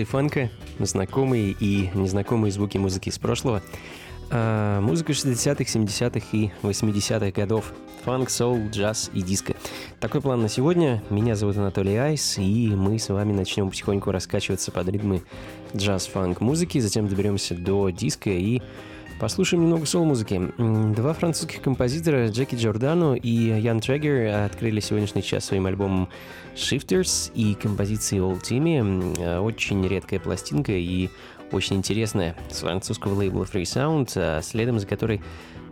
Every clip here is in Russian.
Функции фанка, знакомые и незнакомые звуки музыки из прошлого. А, музыка 60-х, 70-х и 80-х годов. Фанк, соул, джаз и диско. Такой план на сегодня. Меня зовут Анатолий Айс, и мы с вами начнем потихоньку раскачиваться под ритмы джаз-фанк музыки, затем доберемся до диска и Послушаем немного сол-музыки. Два французских композитора, Джеки Джордано и Ян Трегер, открыли сегодняшний час своим альбомом Shifters и композицией Old Timmy. Очень редкая пластинка и очень интересная, с французского лейбла Free Sound, а следом за которой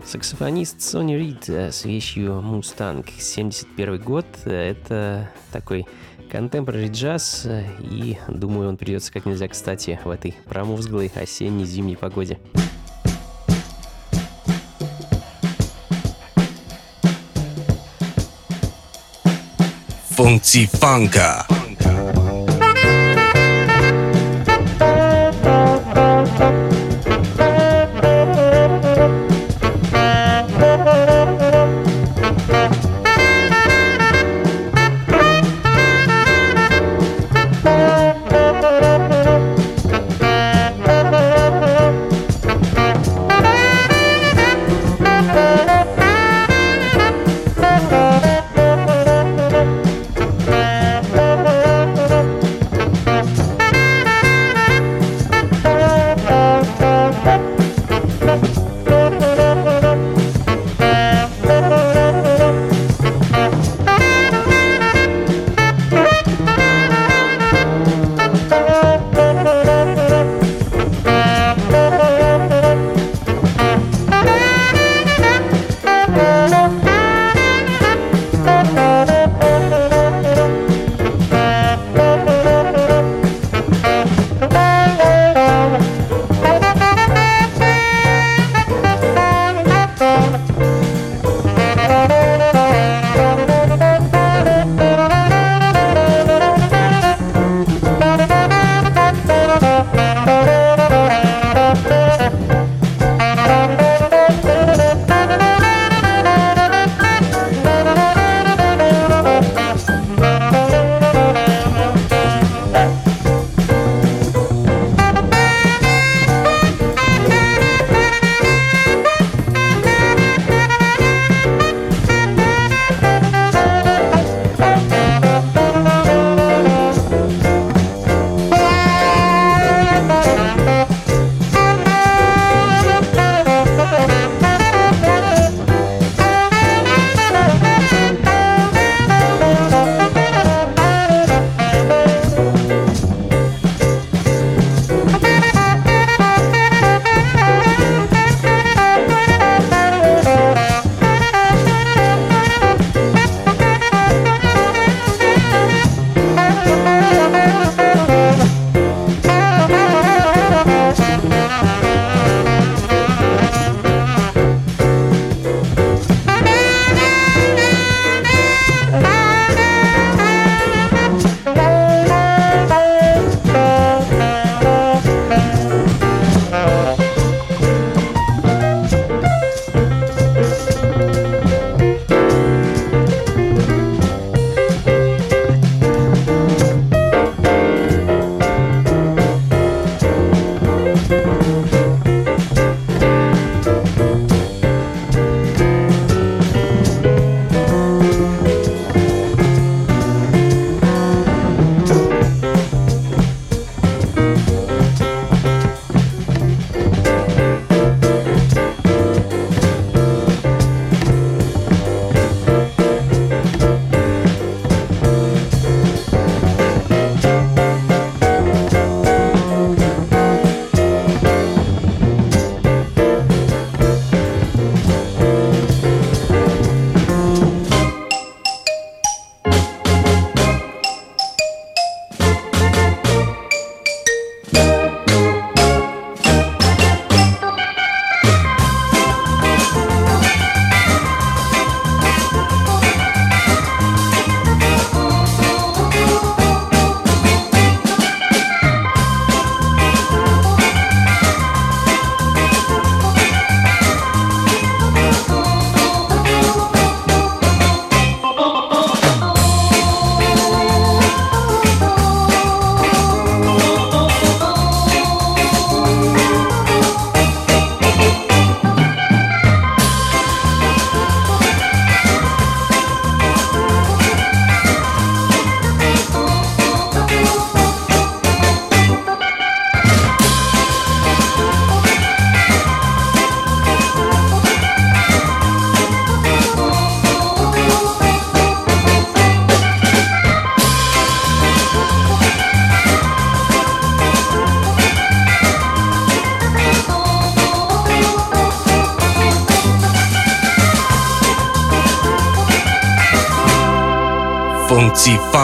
саксофонист Сони Рид с вещью Mustang. 71 год. Это такой контемпорари джаз, и думаю, он придется как нельзя кстати в этой промозглой осенней-зимней погоде. und Zifanka.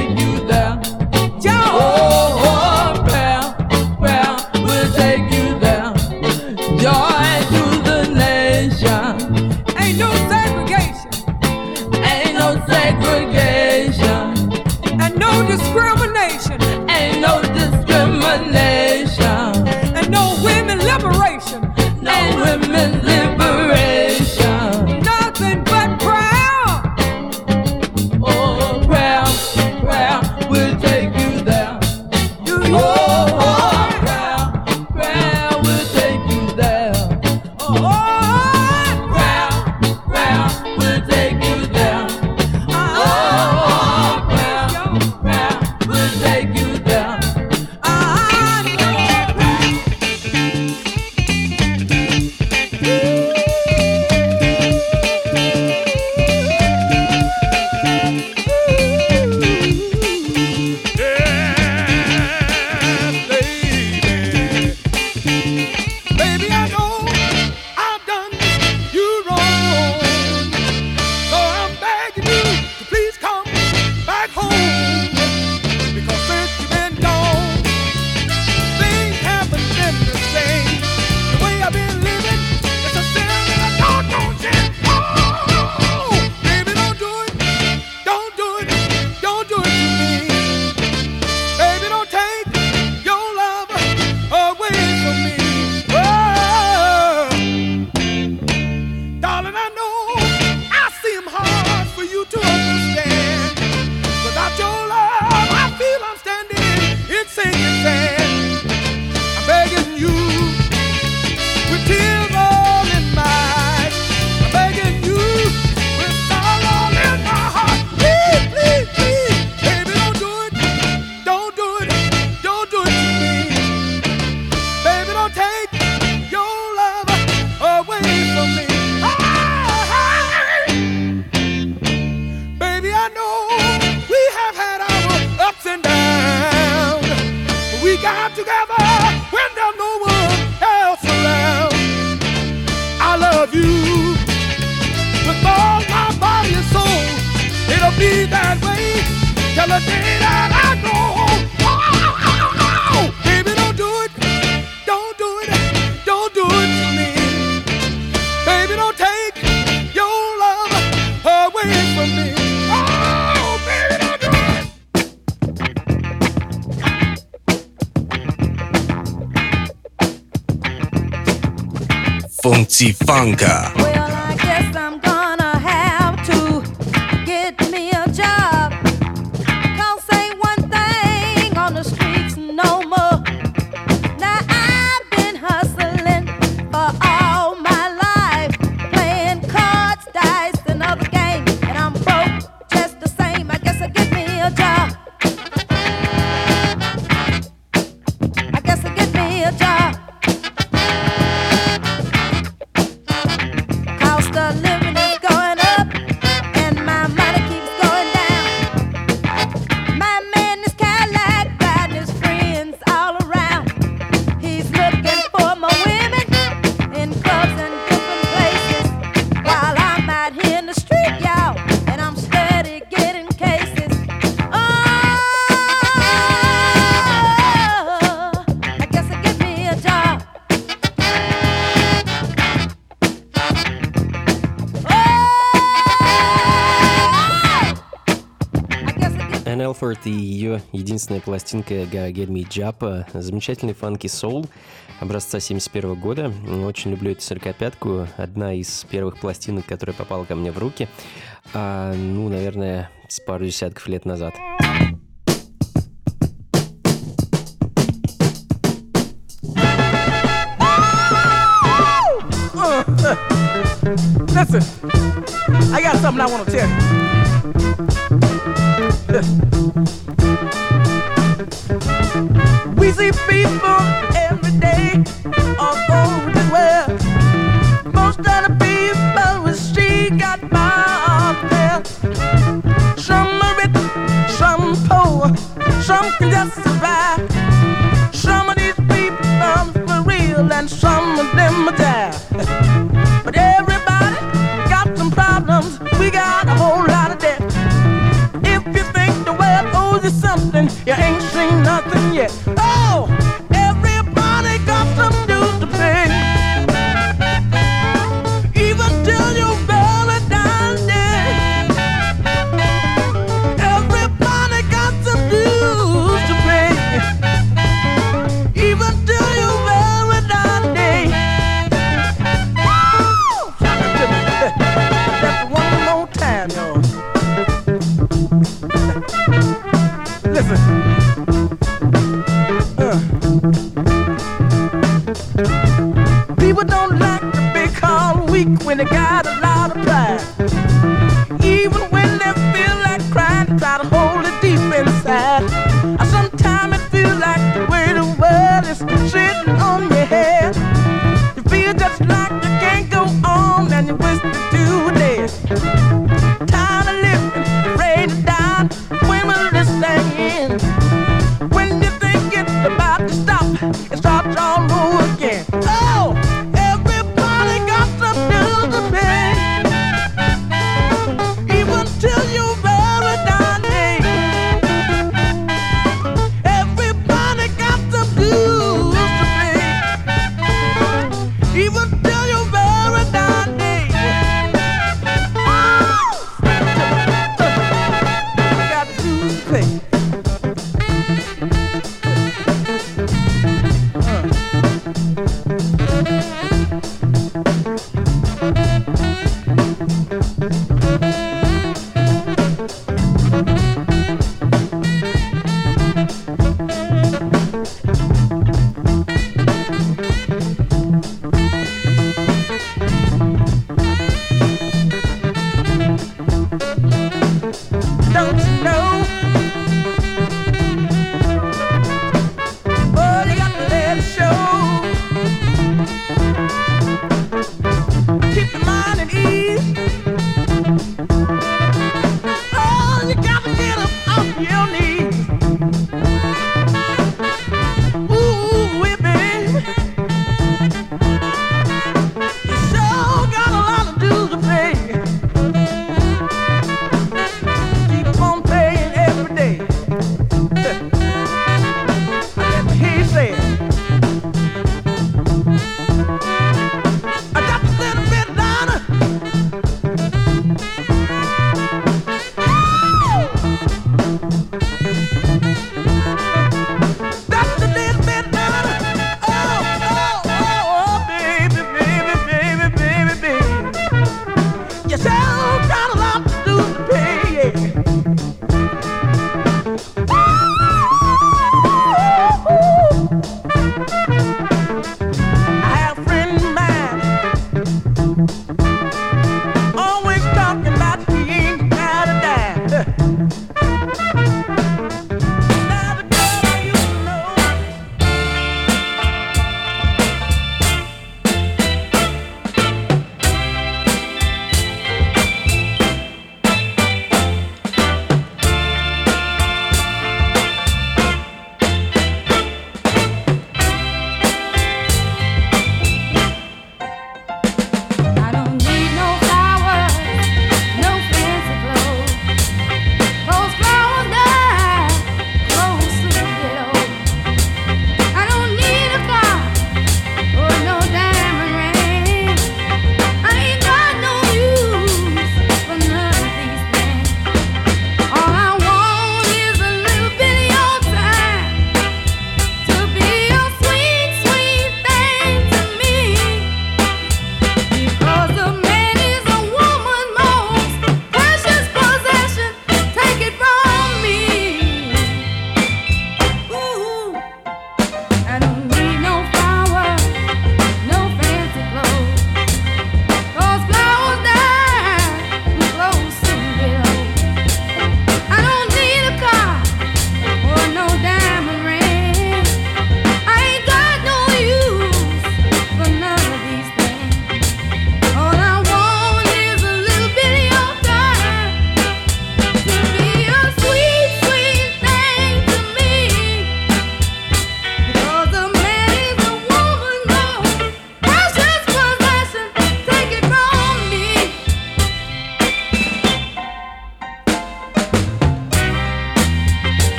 Bye. Элфорд и ее единственная пластинка Get Me Japa. Замечательный фанки соул образца 71 года. Очень люблю эту 45-ку. Одна из первых пластинок, которая попала ко мне в руки. А, ну, наверное, с пару десятков лет назад. Listen, I got something I want to tell you. See people every day all over the world. Most of the people we see got miles there. Some are rich, some poor, some can just survive. Some of these people are for real, and some of them are die. But everybody got some problems. We got a whole lot of debt. If you think the world owes you something, you ain't it. Oh, everybody got some dues to pay. Even till you barely done Everybody got some dues to pay. Even till you barely done day. Shout. That's one more time, y'all. Listen. the got.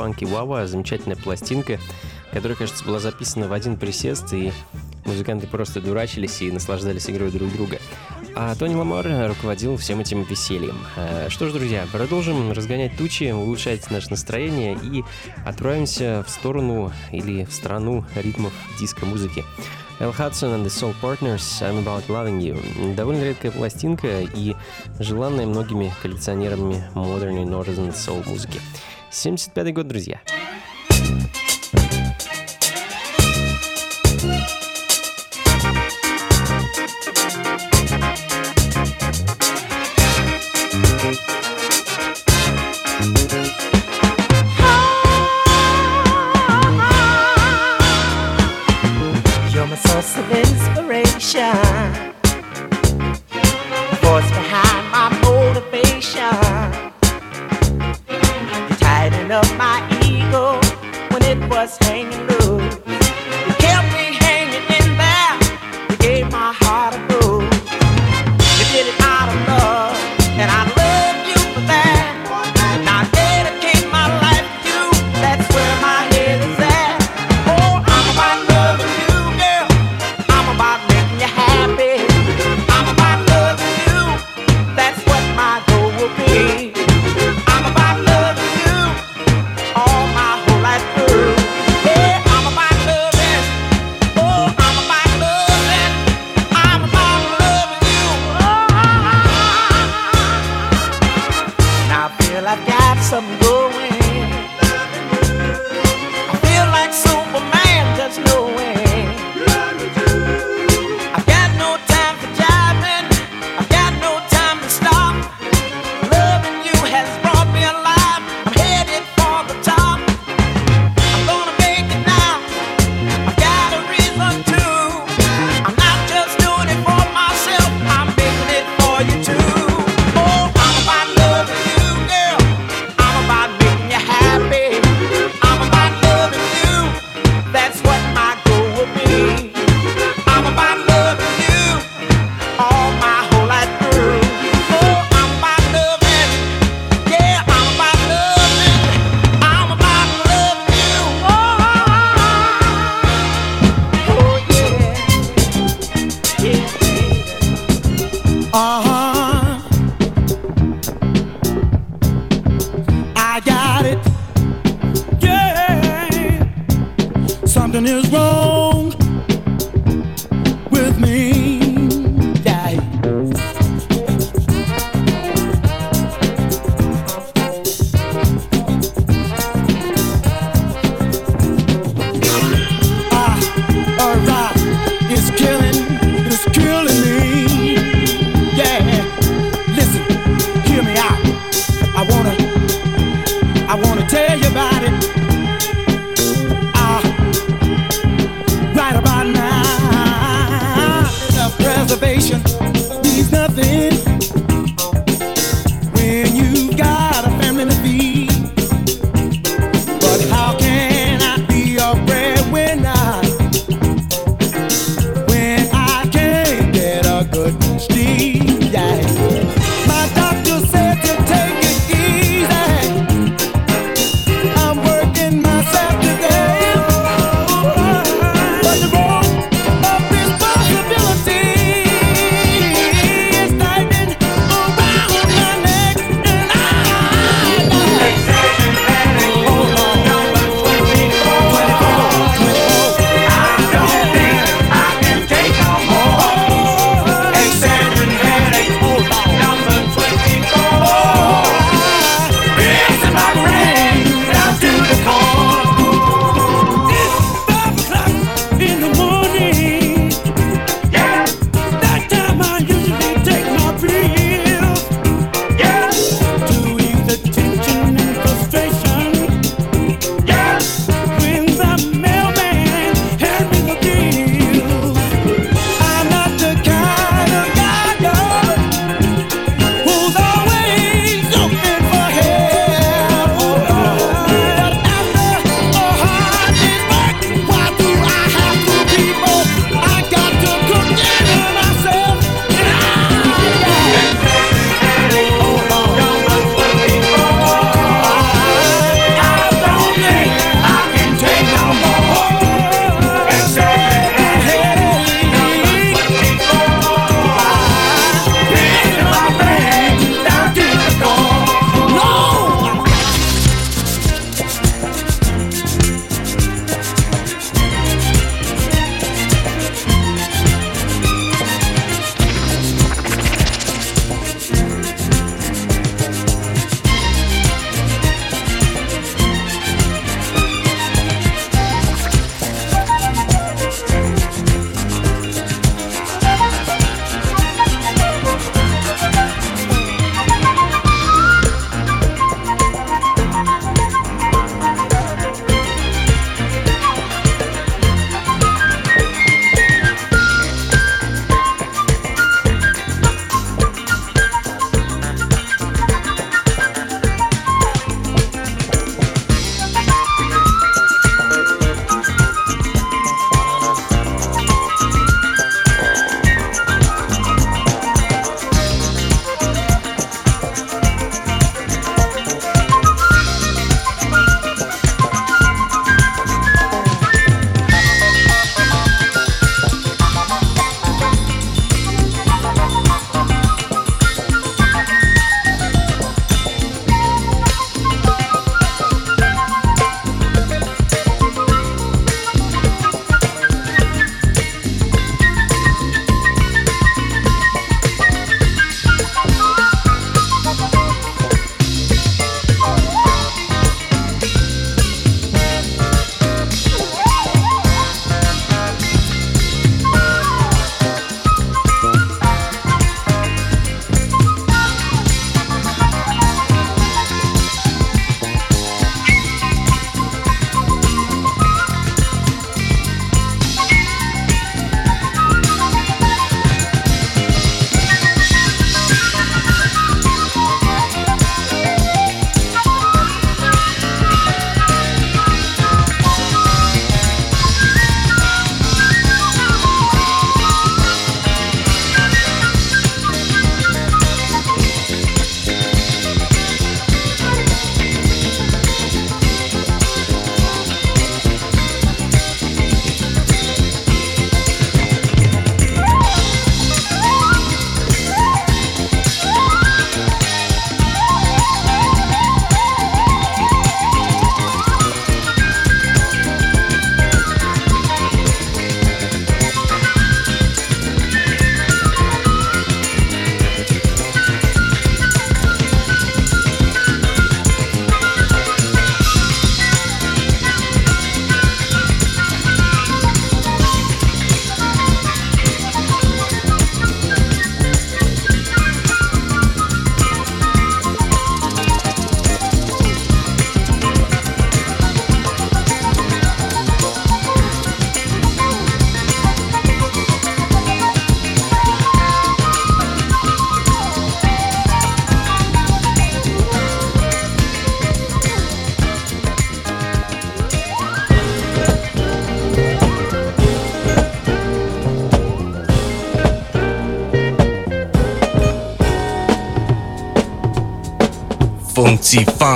Funky Wawa, замечательная пластинка, которая, кажется, была записана в один присест и музыканты просто дурачились и наслаждались игрой друг друга. А Тони Ламар руководил всем этим весельем. Э, что ж, друзья, продолжим разгонять тучи, улучшать наше настроение и отправимся в сторону или в страну ритмов диско-музыки. Эл Хадсон and the Soul Partners I'm About Loving You. Довольно редкая пластинка и желанная многими коллекционерами и Northern Soul музыки. 75 год, друзья. Funky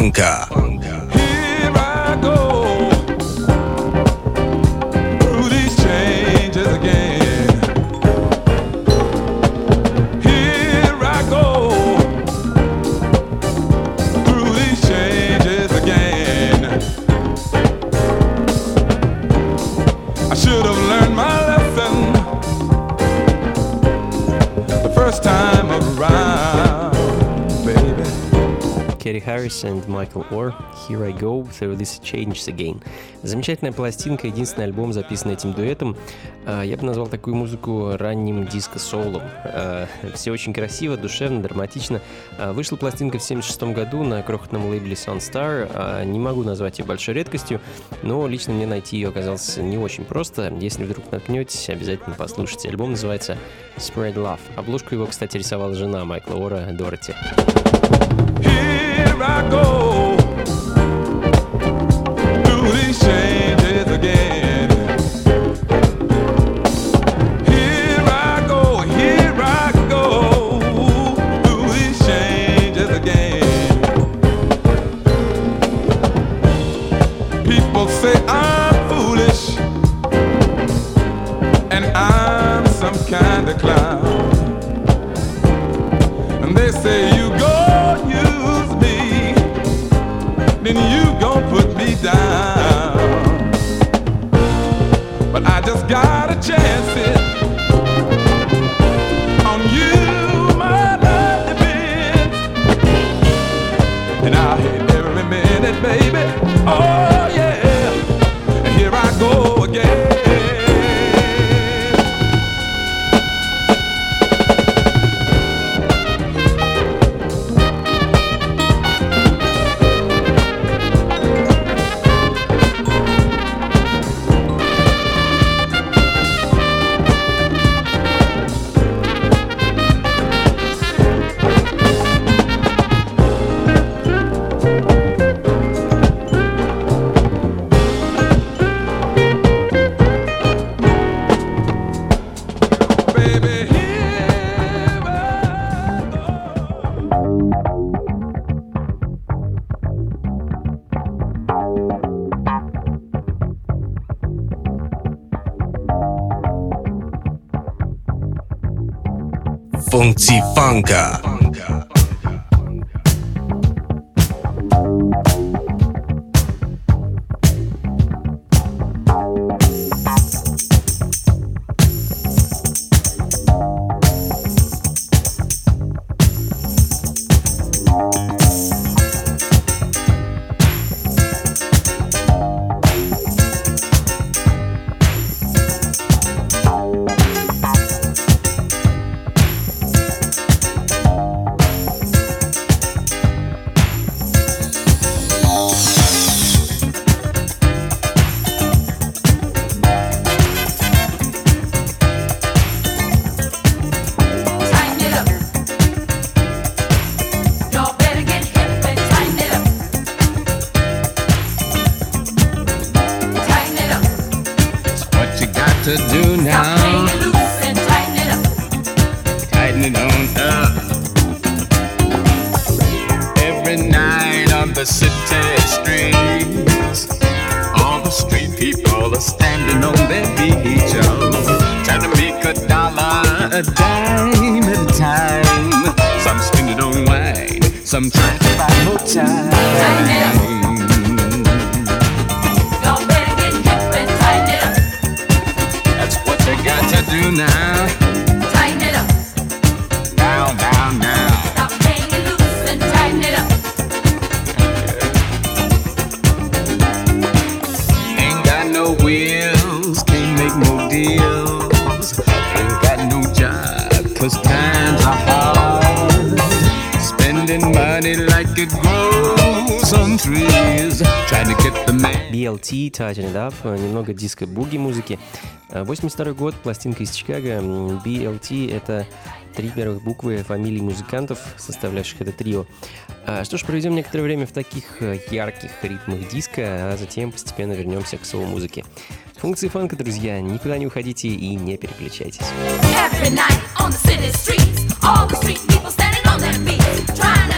Funka. Harris and Michael Orr «Here I Go Through This Changes Again». Замечательная пластинка, единственный альбом, записанный этим дуэтом. А, я бы назвал такую музыку ранним диско-соулом. А, Все очень красиво, душевно, драматично. А, вышла пластинка в 1976 году на крохотном лейбле Sunstar. Не могу назвать ее большой редкостью, но лично мне найти ее оказалось не очень просто. Если вдруг наткнетесь, обязательно послушайте. Альбом называется Spread Love. Обложку его, кстати, рисовала жена Майкла Ора, Дороти. I go Funka. Диско-буги музыки. 82 год, пластинка из Чикаго. BLT — это три первых буквы фамилий музыкантов, составляющих это трио. А, что ж, проведем некоторое время в таких э, ярких ритмах диска, а затем постепенно вернемся к соло-музыке. Функции фанка, друзья, никуда не уходите и не переключайтесь. Every night on the city streets, all the street people standing on their feet, trying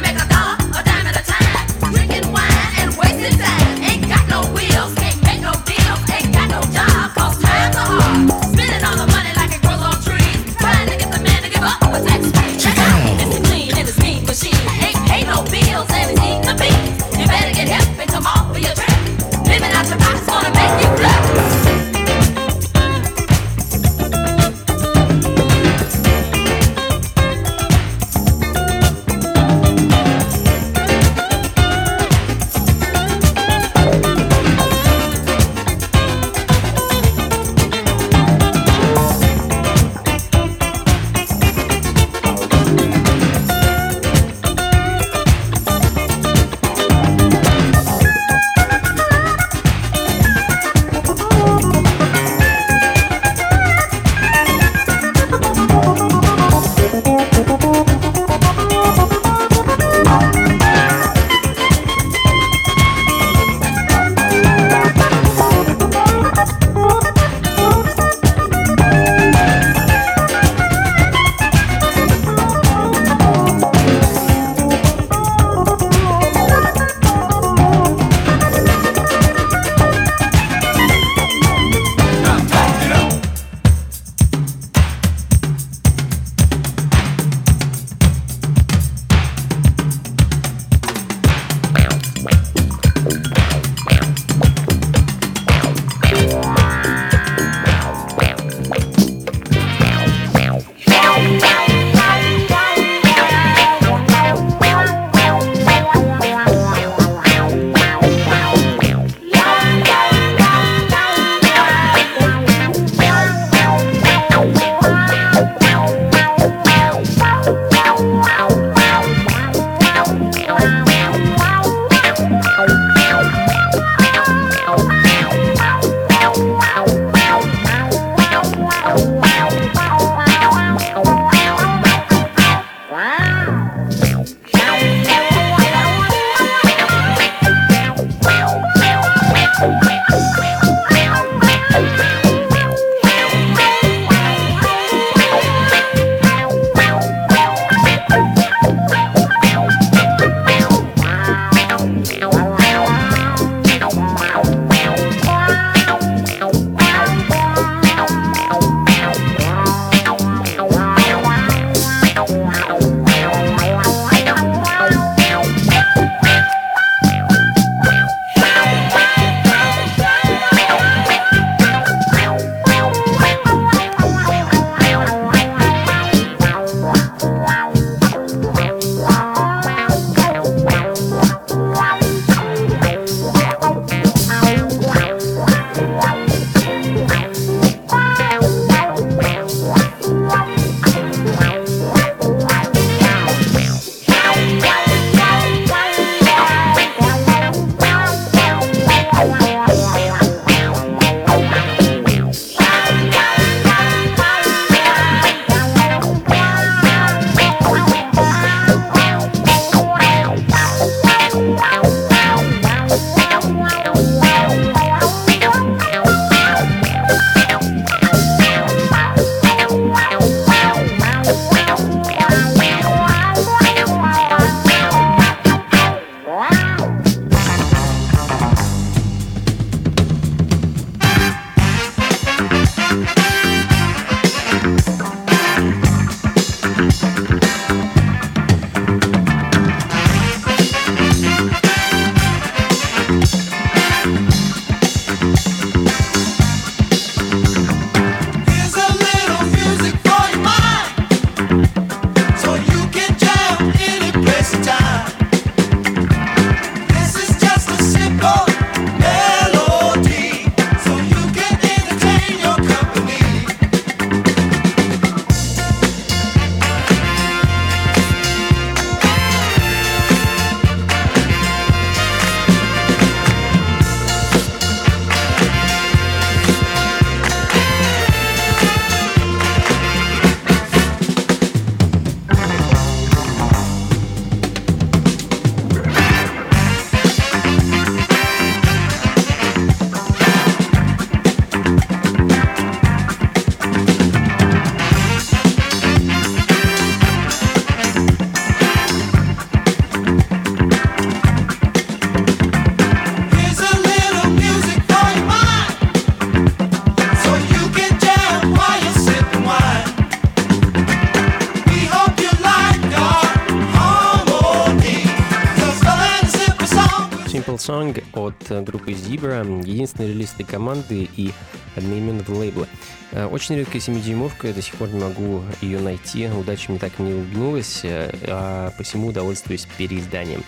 Song от э, группы Zebra, единственный релиз этой команды и одноименного лейбла. Э, очень редкая 7-дюймовка, я до сих пор не могу ее найти, удача мне так не улыбнулась, э, а посему удовольствуюсь переизданием.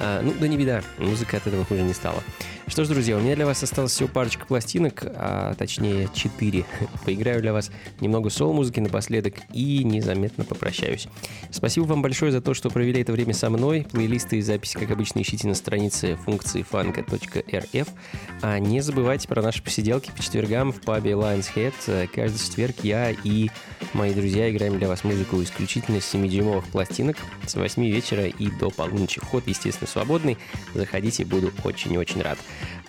Ну, да не беда, музыка от этого хуже не стала. Что ж, друзья, у меня для вас осталось всего парочка пластинок, а точнее 4. Поиграю для вас немного сол-музыки напоследок и незаметно попрощаюсь. Спасибо вам большое за то, что провели это время со мной. Плейлисты и записи, как обычно, ищите на странице функции фанка.рф. А не забывайте про наши посиделки по четвергам в пабе Lions Head. Каждый четверг я и мои друзья играем для вас музыку исключительно с 7-дюймовых пластинок с 8 вечера и до полуночи. Вход, естественно, свободный. Заходите, буду очень-очень рад.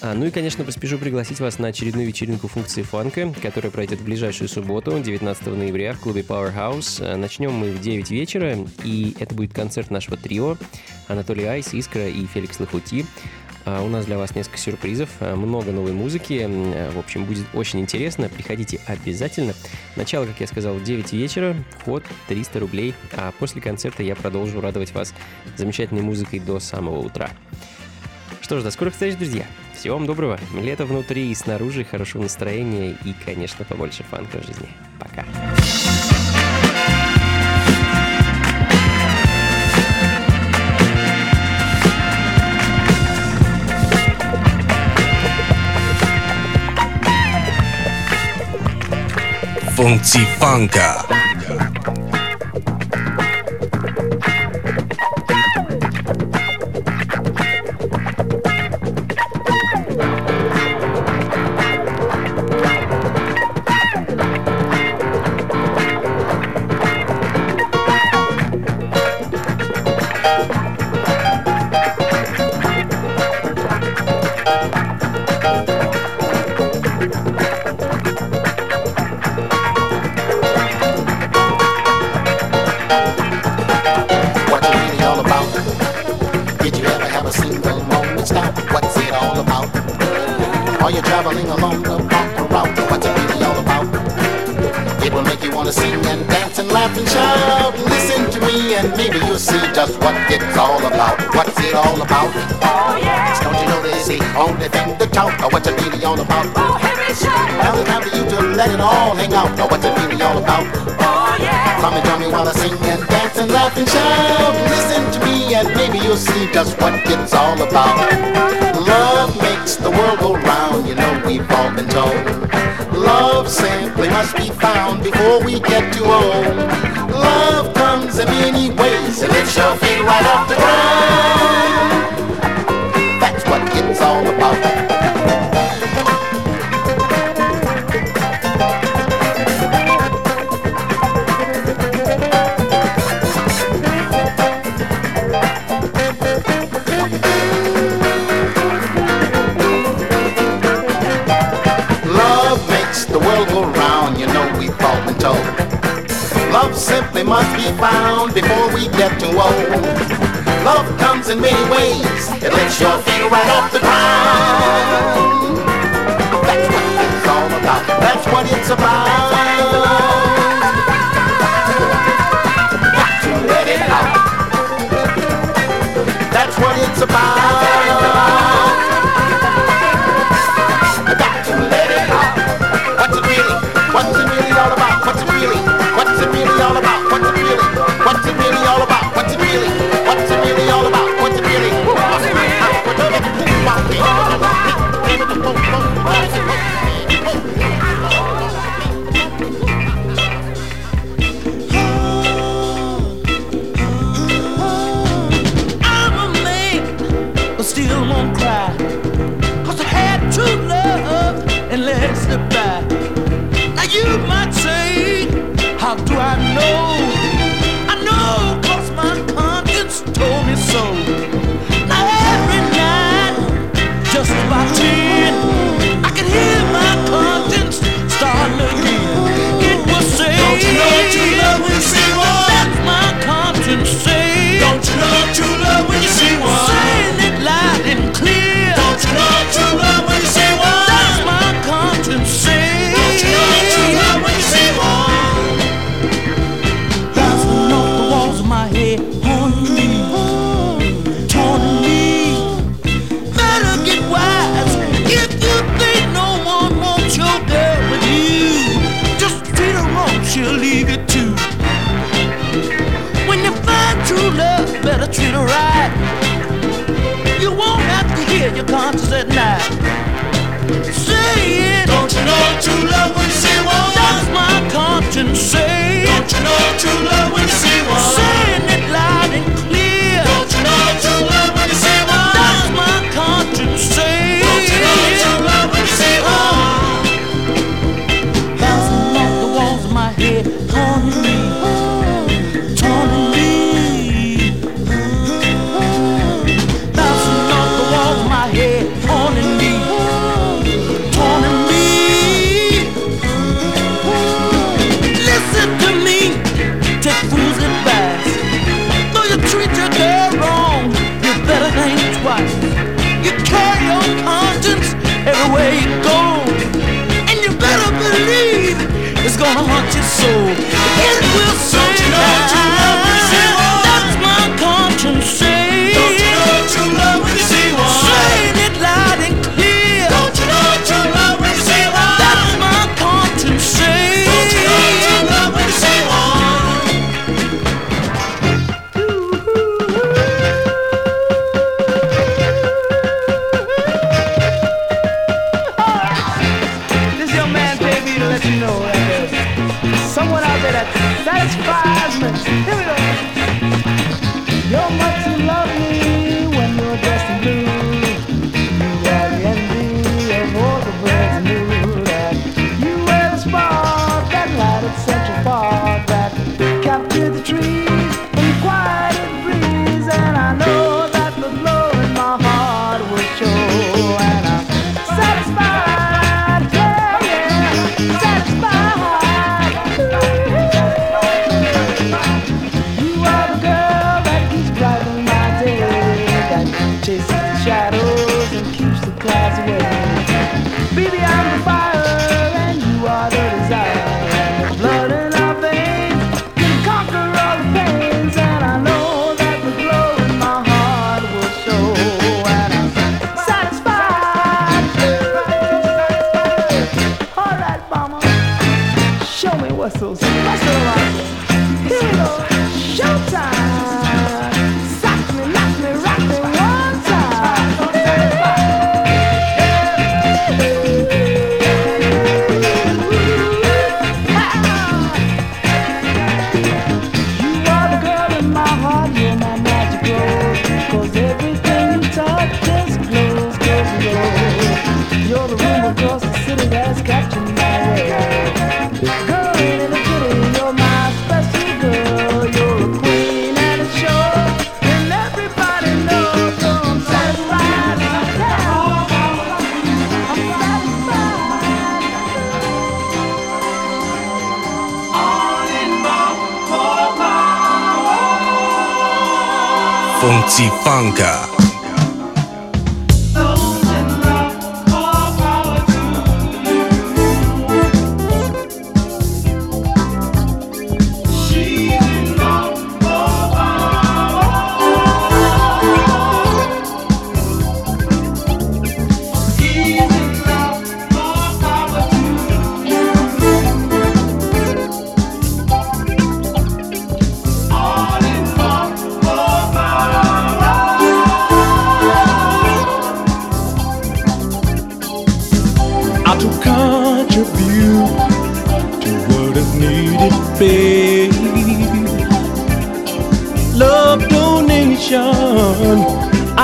А, ну и, конечно, поспешу пригласить вас на очередную вечеринку функции фанка, которая пройдет в ближайшую субботу, 19 ноября, в клубе Powerhouse. А, начнем мы в 9 вечера, и это будет концерт нашего трио Анатолий Айс, Искра и Феликс Лохути. А, у нас для вас несколько сюрпризов, много новой музыки. В общем, будет очень интересно. Приходите обязательно. Начало, как я сказал, в 9 вечера. Вход 300 рублей. А после концерта я продолжу радовать вас замечательной музыкой до самого утра. Что ж, до скорых встреч, друзья. Всего вам доброго. Лето внутри и снаружи, хорошего настроения и, конечно, побольше фанка в жизни. Пока. Функции фанка. and. Listen to me and maybe you'll see just what it's all about. Love makes the world go round, you know we've all been told. Love simply must be found before we get too old. Love comes in many ways and it shall fade right off the ground. must be found before we get too old. Love comes in many ways. It lifts your feet right off the ground. That's what it's all about. That's what it's about. Got to let it out. That's what it's about.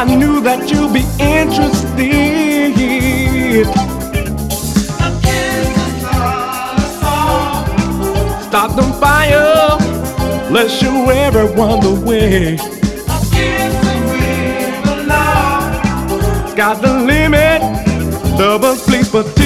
I knew that you'd be interested. Start the fire. Let's show everyone the way. Got the limit. Double please participate.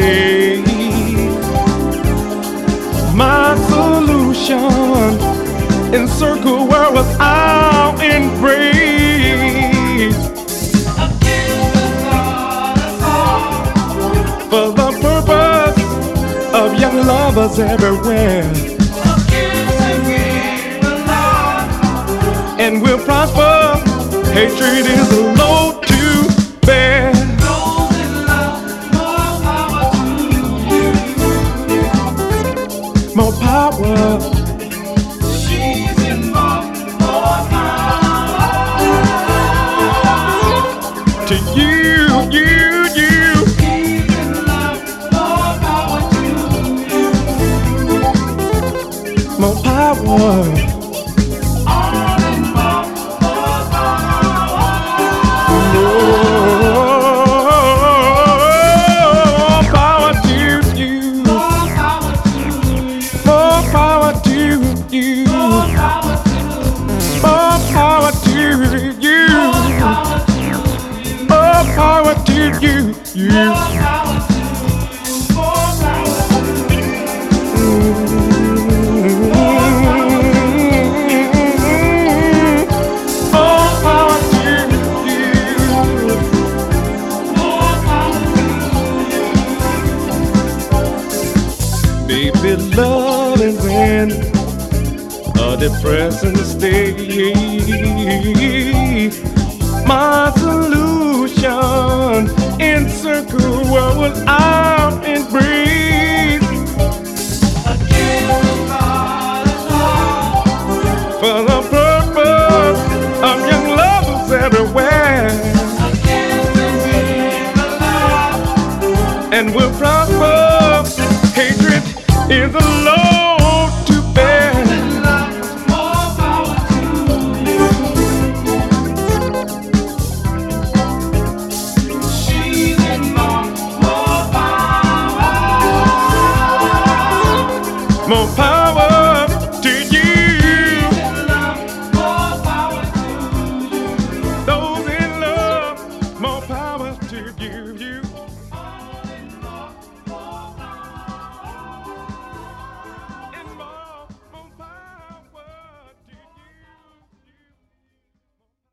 day. My solution in circle where was out in praise. For the purpose of young lovers everywhere. And we'll prosper, hatred is More power. Present state. My solution in circle, I?